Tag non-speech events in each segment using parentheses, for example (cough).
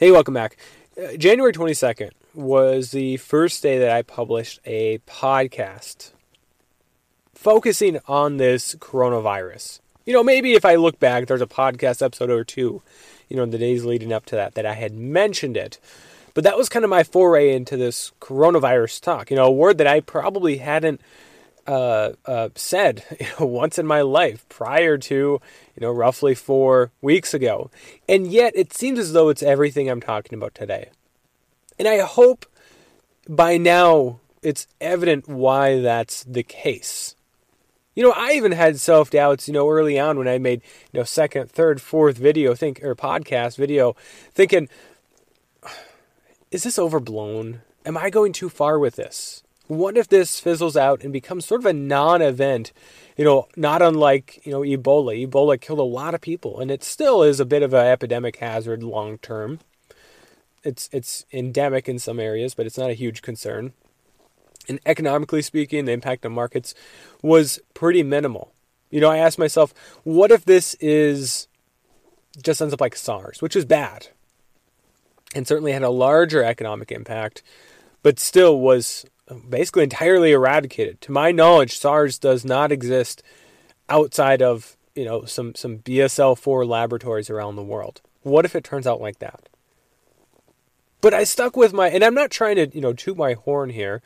Hey, welcome back. Uh, January 22nd was the first day that I published a podcast focusing on this coronavirus. You know, maybe if I look back, there's a podcast episode or two, you know, in the days leading up to that, that I had mentioned it. But that was kind of my foray into this coronavirus talk. You know, a word that I probably hadn't uh, uh, said you (laughs) know, once in my life prior to you know roughly four weeks ago, and yet it seems as though it's everything I'm talking about today. And I hope by now it's evident why that's the case. You know, I even had self doubts, you know, early on when I made, you know, second, third, fourth video, think or podcast video, thinking, (sighs) is this overblown? Am I going too far with this? What if this fizzles out and becomes sort of a non-event you know not unlike you know ebola. Ebola killed a lot of people and it still is a bit of an epidemic hazard long term it's it's endemic in some areas but it's not a huge concern. And economically speaking the impact on markets was pretty minimal. You know i asked myself what if this is just ends up like sars which is bad and certainly had a larger economic impact but still was basically entirely eradicated. To my knowledge, SARS does not exist outside of you know some some BSL four laboratories around the world. What if it turns out like that? But I stuck with my, and I'm not trying to you know toot my horn here.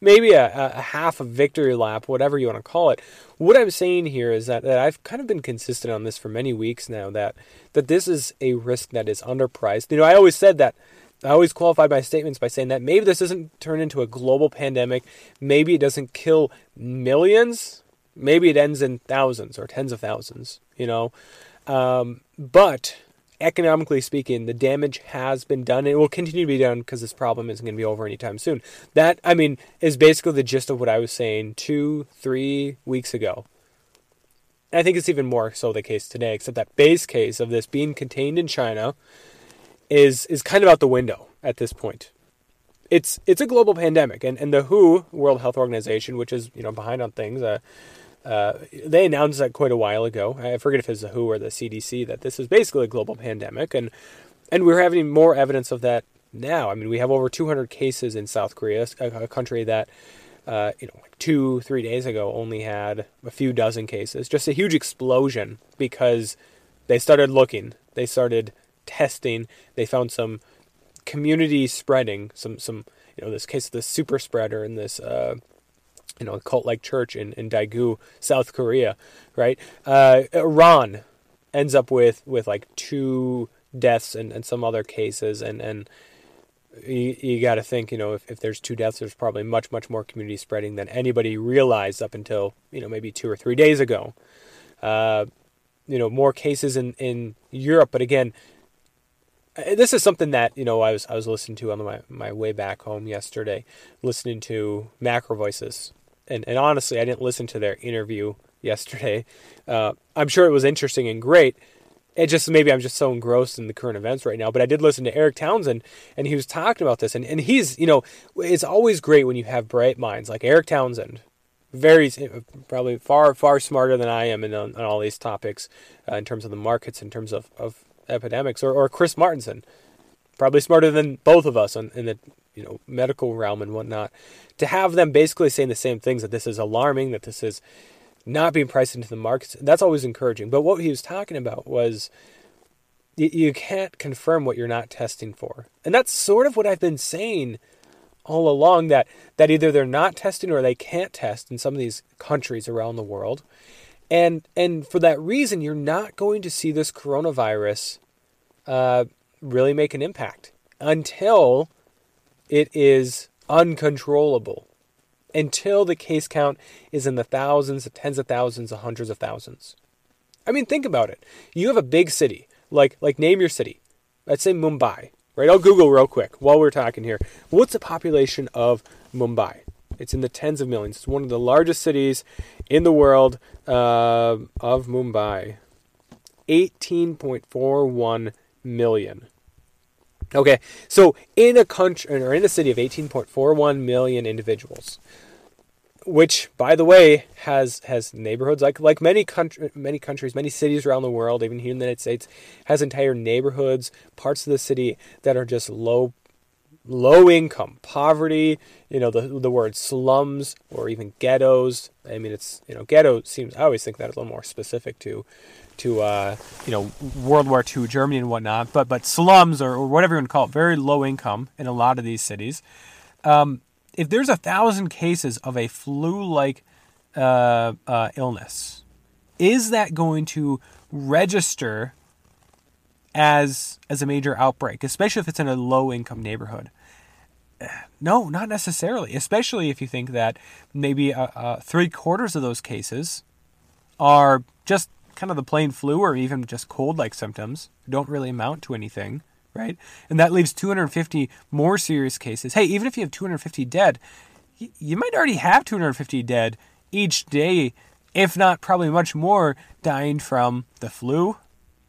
Maybe a, a half a victory lap, whatever you want to call it. What I'm saying here is that, that I've kind of been consistent on this for many weeks now. That that this is a risk that is underpriced. You know, I always said that I always qualify my statements by saying that maybe this doesn't turn into a global pandemic. Maybe it doesn't kill millions. Maybe it ends in thousands or tens of thousands, you know. Um, but economically speaking, the damage has been done and it will continue to be done because this problem isn't going to be over anytime soon. That, I mean, is basically the gist of what I was saying two, three weeks ago. I think it's even more so the case today, except that base case of this being contained in China is is kind of out the window at this point. It's it's a global pandemic, and, and the WHO, World Health Organization, which is you know behind on things, uh, uh, they announced that quite a while ago. I forget if it's the WHO or the CDC that this is basically a global pandemic, and and we're having more evidence of that now. I mean, we have over 200 cases in South Korea, a, a country that uh, you know two three days ago only had a few dozen cases. Just a huge explosion because they started looking, they started testing, they found some community spreading, some some you know this case of the super spreader in this uh, you know cult like church in in Daegu, South Korea, right? Uh, Iran ends up with with like two deaths and, and some other cases and and you, you got to think you know if, if there's two deaths there's probably much much more community spreading than anybody realized up until you know maybe two or three days ago uh, you know more cases in in Europe but again this is something that you know I was I was listening to on my my way back home yesterday, listening to MacroVoices, and and honestly I didn't listen to their interview yesterday. Uh, I'm sure it was interesting and great. It just maybe I'm just so engrossed in the current events right now. But I did listen to Erik Townsend, and he was talking about this, and and he's you know it's always great when you have bright minds like Erik Townsend, very probably far far smarter than I am in on, on all these topics uh, in terms of the markets, in terms of of epidemics, or, or Chris Martenson, probably smarter than both of us in, in the you know medical realm and whatnot, to have them basically saying the same things that this is alarming, that this is not being priced into the markets. That's always encouraging. But what he was talking about was you, you can't confirm what you're not testing for, and that's sort of what I've been saying all along that that either they're not testing or they can't test in some of these countries around the world and and for that reason, you're not going to see this coronavirus uh, really make an impact until it is uncontrollable. Until the case count is in the thousands, the tens of thousands, the hundreds of thousands. I mean, think about it. You have a big city, like like name your city. let's say Mumbai, right? I'll Google real quick while we're talking here. What's the population of Mumbai? It's in the tens of millions. It's one of the largest cities in the world uh, of Mumbai. 18.41 million. Okay, so in a country or in a city of 18.41 million individuals, which, by the way, has has neighborhoods like like many country, many countries, many cities around the world, even here in the United States, has entire neighborhoods, parts of the city that are just low low income, poverty. You know the the word slums or even ghettos. I mean, it's you know ghetto seems. I always think that is a little more specific to to uh, you know World War II Germany and whatnot. But but slums or, or whatever you want to call it, very low income in a lot of these cities. Um, if there's a thousand cases of a flu-like uh, uh, illness, is that going to register as as a major outbreak, especially if it's in a low-income neighborhood? (sighs) No, not necessarily. Especially if you think that maybe uh, uh, three quarters of those cases are just kind of the plain flu or even just cold like symptoms, don't really amount to anything, right? And that leaves 250 more serious cases. Hey, even if you have 250 dead, you might already have 250 dead each day, if not probably much more, dying from the flu,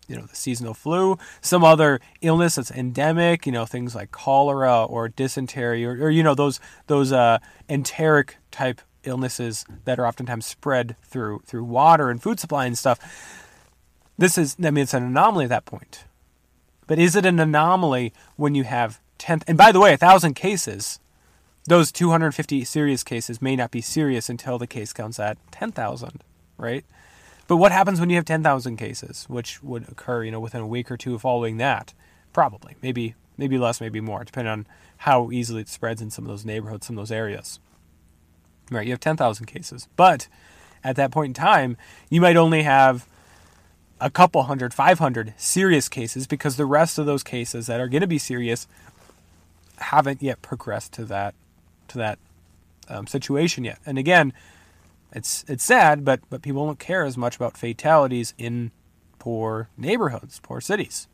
you know, the seasonal flu, some other illness that's endemic, you know, things like cholera or dysentery or, or you know, those those uh, enteric type illnesses that are oftentimes spread through through water and food supply and stuff. This is I mean it's an anomaly at that point. But is it an anomaly when you have 10 and by the way, a 1000 cases, those 250 serious cases may not be serious until the case counts at 10,000, right? But what happens when you have 10,000 cases, which would occur, you know, within a week or two following that? Probably, maybe maybe less, maybe more, depending on how easily it spreads in some of those neighborhoods, some of those areas. Right, you have 10,000 cases. But at that point in time, you might only have a couple hundred, 500 serious cases because the rest of those cases that are going to be serious haven't yet progressed to that to that um, situation yet. And again, it's it's sad, but but people don't care as much about fatalities in poor neighborhoods, poor cities.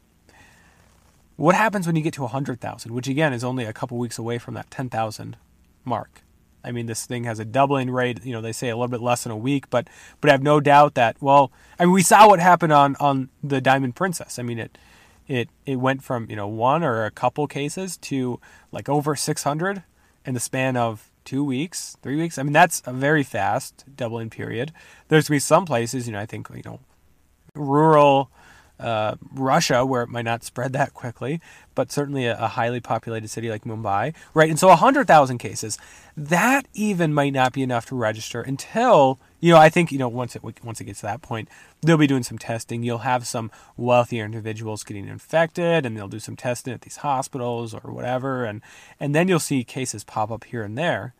What happens when you get to 100,000, which again is only a couple weeks away from that 10,000 mark? I mean, this thing has a doubling rate. You know, they say a little bit less than a week, but but I have no doubt that. Well, I mean, we saw what happened on on the Diamond Princess. I mean, it it it went from you know one or a couple cases to like over 600 in the span of two weeks, three weeks. I mean, that's a very fast doubling period. There's gonna be some places, you know, I think you know, rural uh, Russia, where it might not spread that quickly, but certainly a, a highly populated city like Mumbai, right? And so 100,000 cases, that even might not be enough to register until, you know, I think, you know, once it, once it gets to that point, they'll be doing some testing. You'll have some wealthier individuals getting infected and they'll do some testing at these hospitals or whatever. And, and then you'll see cases pop up here and there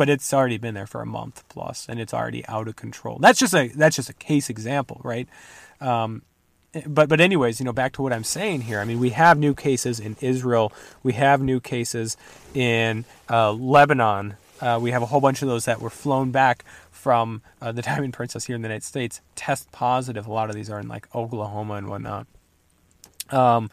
but it's already been there for a month plus and it's already out of control. That's just a that's just a case example, right? Um, but but anyways, you know, back to what I'm saying here. I mean, we have new cases in Israel. We have new cases in uh, Lebanon. Uh, we have a whole bunch of those that were flown back from uh, the (laughs) Diamond Princess here in the United States, test positive. A lot of these are in like Oklahoma and whatnot. Um,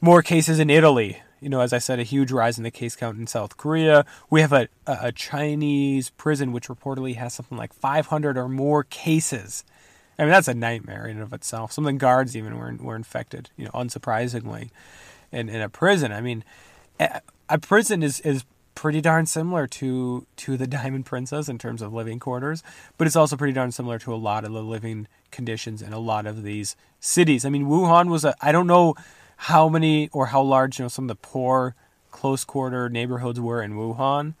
more cases in Italy. You know, as I said, a huge rise in the case count in South Korea. We have a, a Chinese prison which reportedly has something like 500 or more cases I mean, that's a nightmare in and of itself. Some of the guards even were were infected, you know, unsurprisingly, in in a prison. I mean, a prison is is pretty darn similar to to the (laughs) Diamond Princess in terms of living quarters, but it's also pretty darn similar to a lot of the living conditions in a lot of these cities. I mean, Wuhan was a I don't know how many or how large you know some of the poor close quarter neighborhoods were in Wuhan,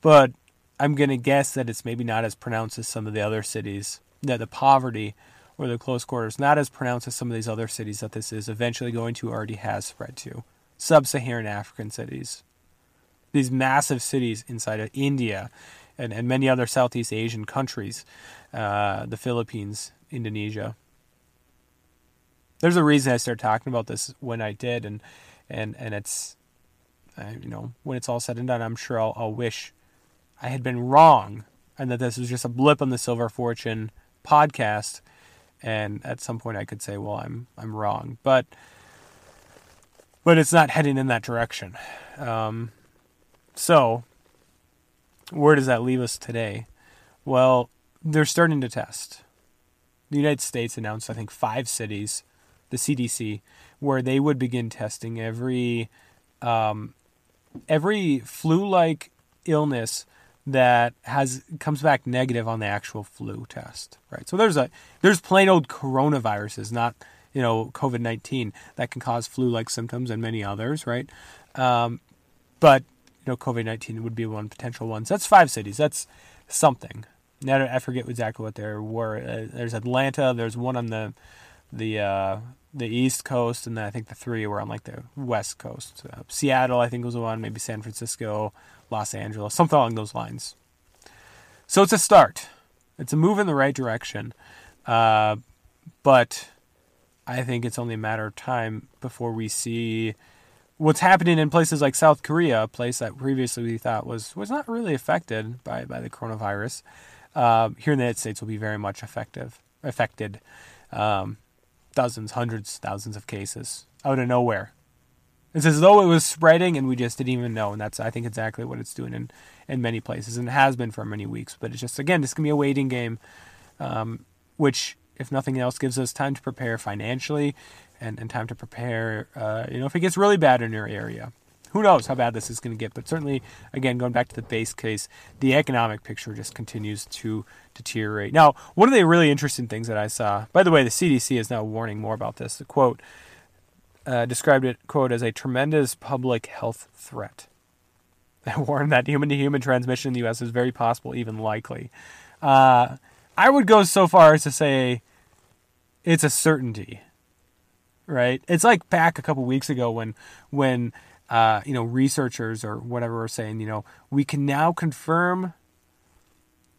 but I'm gonna guess that it's maybe not as pronounced as some of the other cities that the poverty or the close quarters not as pronounced as some of these other cities that this is eventually going to already has spread to sub-Saharan African cities. These massive cities inside of India and, and many other Southeast Asian countries, uh, the Philippines, Indonesia. There's a reason I started talking about this when I did, and and and it's, uh, you know, when it's all said and done, I'm sure I'll, I'll wish I had been wrong, and that this was just a blip on the silver fortune podcast and at some point I could say, well, I'm I'm wrong, but but it's not heading in that direction. Um, so where does that leave us today? Well, they're starting to test. The United States announced, I think, five cities, the CDC, where they would begin testing every um, every flu-like illness that has comes back negative on the actual flu test, right? So there's a there's plain old coronaviruses, not you know COVID nineteen that can cause flu-like symptoms and many others, right? Um, but you know COVID nineteen would be one potential one. So that's five cities. That's something. Now I forget exactly what there were. Uh, there's Atlanta. There's one on the the uh, the East Coast, and then I think the three were on like the West Coast. Uh, Seattle, I think was the one. Maybe San Francisco, Los Angeles, something along those lines. So it's a start. It's a move in the right direction, uh, but I think it's only a matter of time before we see what's happening in places like South Korea, a place that previously we thought was was not really affected by by the coronavirus uh, here in the United States will be very much effective, affected. Um, dozens, hundreds, thousands of cases out of nowhere. It's as though it was spreading and we just didn't even know. And that's, I think, exactly what it's doing in, in many places and it has been for many weeks. But it's just, again, this can be a waiting game, um, which, if nothing else, gives us time to prepare financially and, and time to prepare, uh, you know, if it gets really bad in your area who knows how bad this is going to get. But certainly, again, going back to the base case, the economic picture just continues to deteriorate. Now, one of the really interesting things that I saw, by the way, the CDC is now warning more about this. The quote uh, described it, quote, as a tremendous public health threat. (laughs) They warned that human to human transmission in the U.S. is very possible, even likely. Uh, I would go so far as to say it's a certainty, right? It's like back a couple weeks ago when when uh, you know, researchers or whatever are saying, you know, we can now confirm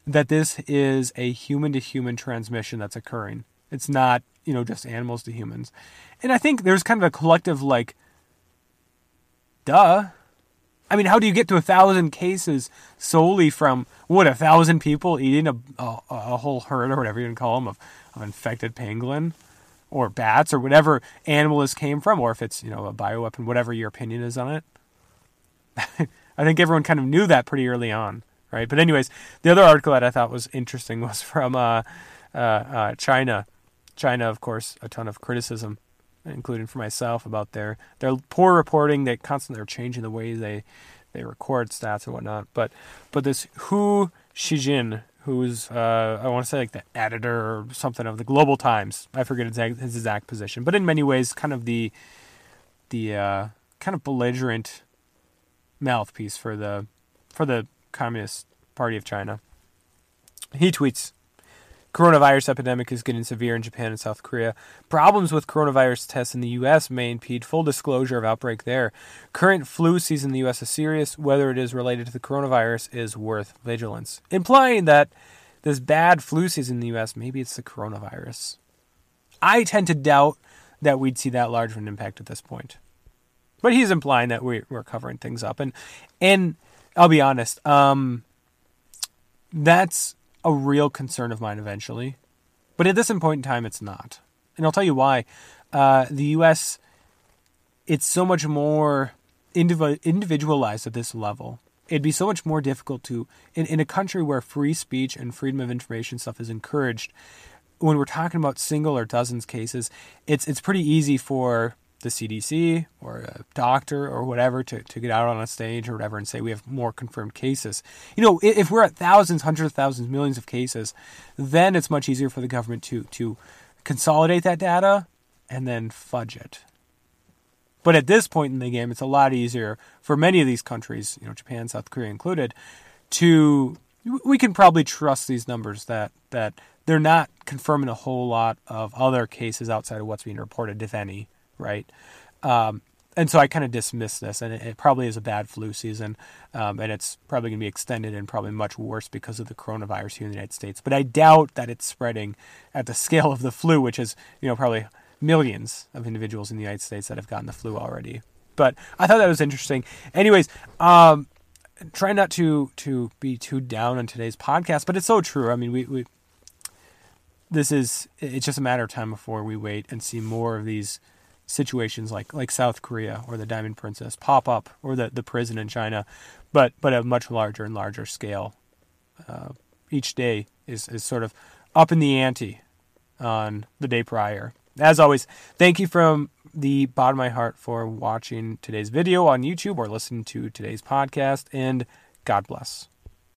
that this is a human to human transmission that's occurring. It's not, you know, just animals to humans. And I think there's kind of a collective like, duh. I mean, how do you get to a thousand cases solely from what a thousand people eating a, a, a whole herd or whatever you can call them of, of infected pangolin? Or bats or whatever animal this came from, or if it's you know a bioweapon, whatever your opinion is on it. (laughs) I think everyone kind of knew that pretty early on, right? But anyways, the other article that I thought was interesting (laughs) was from uh, uh, uh, China. China, of course, a ton of criticism, including for myself, about their their poor reporting. They constantly are changing the way they they record stats and whatnot. But but this Hu Xijin, who's uh, I want to say like the editor or something of the Global Times. I forget exact, his exact position, but in many ways, kind of the the uh, kind of belligerent mouthpiece for the for the Communist Party of China. He tweets Coronavirus epidemic is getting severe in Japan and South Korea. Problems with coronavirus tests in the U.S. may impede full disclosure of outbreak there. Current flu season in the U.S. is serious. Whether it is related to the coronavirus is worth vigilance. Implying that this bad flu season in the U.S., maybe it's the coronavirus. I tend to doubt that we'd see that large of an impact at this point. But he's implying that we're, covering things up. And, and I'll be honest, um, that's a real concern of mine eventually. But at this point in time, it's not. And I'll tell you why. Uh, the U.S., it's so much more individualized at this level. It'd be so much more difficult to, in, in a country where free speech and freedom of information stuff is encouraged, when we're talking about single or dozens cases, it's it's pretty easy for the CDC or a doctor or whatever to, to get out on a stage or whatever and say we have more confirmed cases. You know, if we're at thousands, hundreds of thousands, millions of cases, then it's much easier for the government to to consolidate that data and then fudge it. But at this point in the game, it's a lot easier for many of these countries, you know, Japan, South Korea included, to we can probably trust these numbers that that they're not confirming a whole lot of other cases outside of what's being reported, if any right? Um, and so I kind of dismiss this, and it, it, probably is a bad flu season, um, and it's probably going to be extended and probably much worse because of the coronavirus here in the United States. But I doubt that it's spreading at the (laughs) scale of the flu, which is you know probably millions of individuals in the United States that have gotten the flu already. But I thought that was interesting. Anyways, um, try not to to be too down on today's podcast, but it's so true. I mean, we, we this is it's just a matter of time before we wait and see more of these situations like like South Korea or the Diamond Princess pop up or the the prison in China, but but a much larger and larger scale. Uh, each day is is sort of up in the ante on the day prior. As always, thank you from the bottom of my heart for watching today's video on YouTube or listening to today's podcast, and God bless.